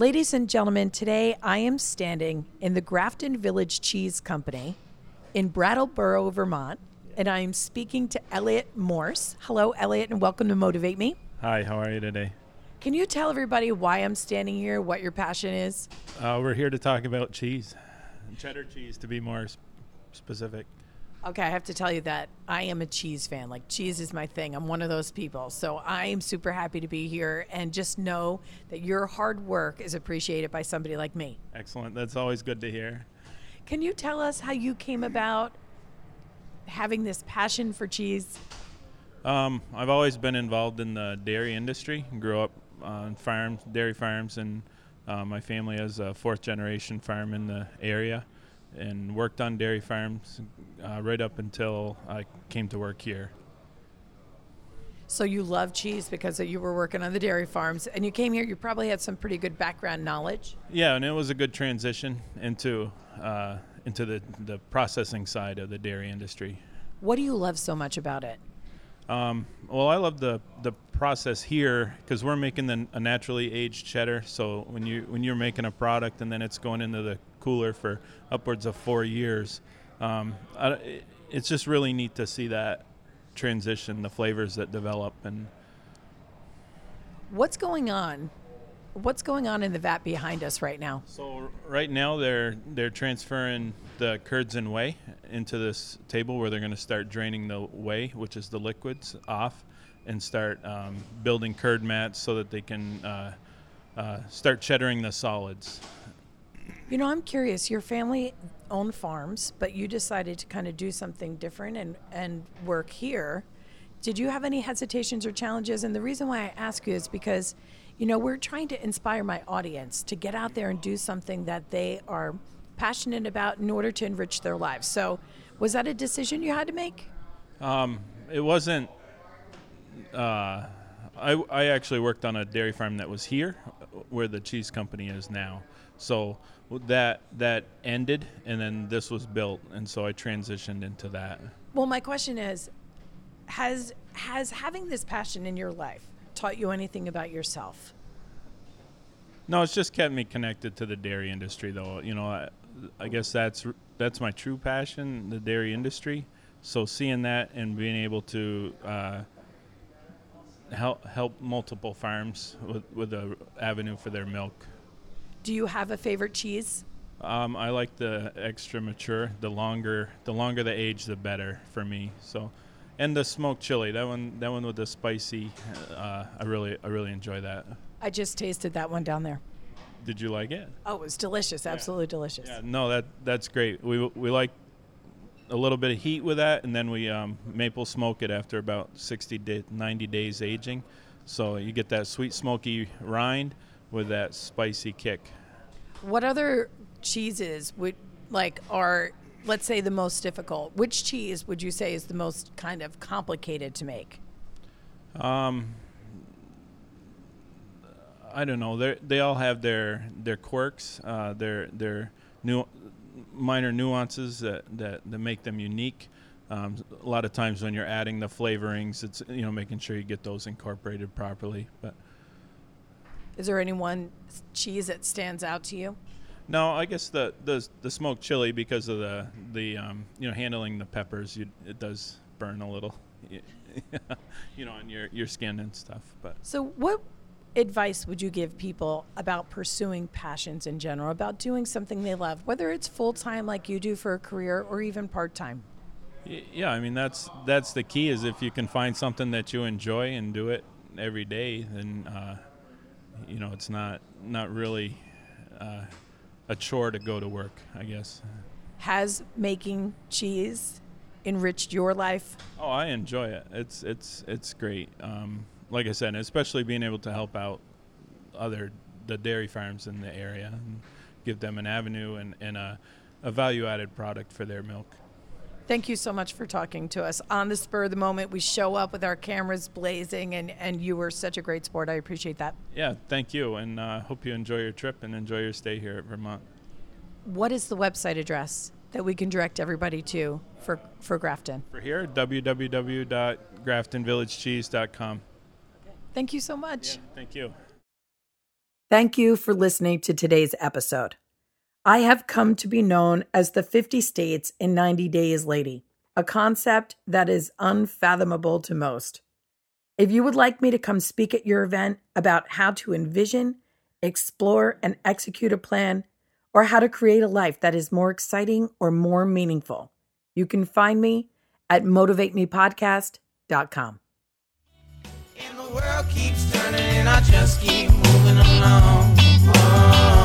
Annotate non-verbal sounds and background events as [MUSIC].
Ladies and gentlemen, today I am standing in the Grafton Village Cheese Company in Brattleboro, Vermont, and I am speaking to Eliot Morse. Hello, Eliot, and welcome to Motivate Me. Hi, how are you today? Can you tell everybody why I'm standing here, what your passion is? Uh, we're here to talk about cheese, cheddar cheese to be more specific. Okay, I have to tell you that I am a cheese fan. Like, cheese is my thing. I'm one of those people. So I am super happy to be here and just know that your hard work is appreciated by somebody like me. Excellent. That's always good to hear. Can you tell us how you came about having this passion for cheese? Um, I've always been involved in the dairy industry. Grew up on farms, dairy farms, and uh, my family has a fourth generation farm in the area, and worked on dairy farms uh, right up until I came to work here. So you love cheese because you were working on the dairy farms and you came here, you probably had some pretty good background knowledge. Yeah, and it was a good transition into uh, into the the processing side of the dairy industry. What do you love so much about it? Um, well, I love the the process here because we're making the, a naturally aged cheddar. So when you when you're making a product and then it's going into the cooler for upwards of four years, um, I, it's just really neat to see that transition, the flavors that develop, and What's going on? What's going on in the vat behind us right now? So right now they're they're transferring the curds and whey into this table where they're going to start draining the whey, which is the liquids, off, and start um, building curd mats so that they can uh, uh, start cheddaring the solids. You know, I'm curious. Your family owned farms, but you decided to kind of do something different and, and work here. Did you have any hesitations or challenges? And the reason why I ask you is because, you know, we're trying to inspire my audience to get out there and do something that they are passionate about in order to enrich their lives. So, was that a decision you had to make? Um, it wasn't. Uh, I, I actually worked on a dairy farm that was here, where the cheese company is now. So that that ended, and then this was built, and so I transitioned into that. Well, my question is has has having this passion in your life taught you anything about yourself? No, it's just kept me connected to the dairy industry, though. You know, I, I guess that's that's my true passion, the dairy industry. So seeing that and being able to uh, help help multiple farms with with a avenue for their milk. Do you have a favorite cheese? Um, I like the extra mature. The longer the longer the age, the better for me. So, and the smoked chili. That one that one with the spicy. Uh, I really I really enjoy that. I just tasted that one down there. Did you like it? Oh, it was delicious. Absolutely delicious. Yeah, no, that that's great. We we like a little bit of heat with that, and then we um, maple smoke it after about 60 to 90 days aging. So you get that sweet smoky rind with that spicy kick. What other cheeses would like are let's say the most difficult? Which cheese would you say is the most kind of complicated to make? Um, I don't know. They they all have their their quirks, uh, their their new minor nuances that, that, that make them unique. Um, a lot of times when you're adding the flavorings, it's you know making sure you get those incorporated properly. But Is there any one cheese that stands out to you? no, I guess the the, the smoked chili because of the the um, you know handling the peppers, you, it does burn a little, [LAUGHS] you know, on your your skin and stuff. But So, what advice would you give people about pursuing passions in general, about doing something they love, whether it's full time like you do for a career or even part time? Yeah, I mean that's that's the key is if you can find something that you enjoy and do it every day, then uh, you know it's not not really uh, a chore to go to work. I guess. Has making cheese enriched your life? Oh, I enjoy it. It's it's it's great. Um, like I said, especially being able to help out other the dairy farms in the area and give them an avenue and, and a, a value added product for their milk. Thank you so much for talking to us. On the spur of the moment, we show up with our cameras blazing, and, and you were such a great sport. I appreciate that. Yeah, thank you, and uh, hope you enjoy your trip and enjoy your stay here at Vermont. What is the website address that we can direct everybody to for, for Grafton? For here, at www.graftonvillagecheese.com. Thank you so much. Yeah, thank you. Thank you for listening to today's episode. I have come to be known as the 50 States in 90 Days Lady, a concept that is unfathomable to most. If you would like me to come speak at your event about how to envision, explore, and execute a plan, or how to create a life that is more exciting or more meaningful, you can find me at motivatemepodcast.com. And the world keeps turning and I just keep moving along. Oh.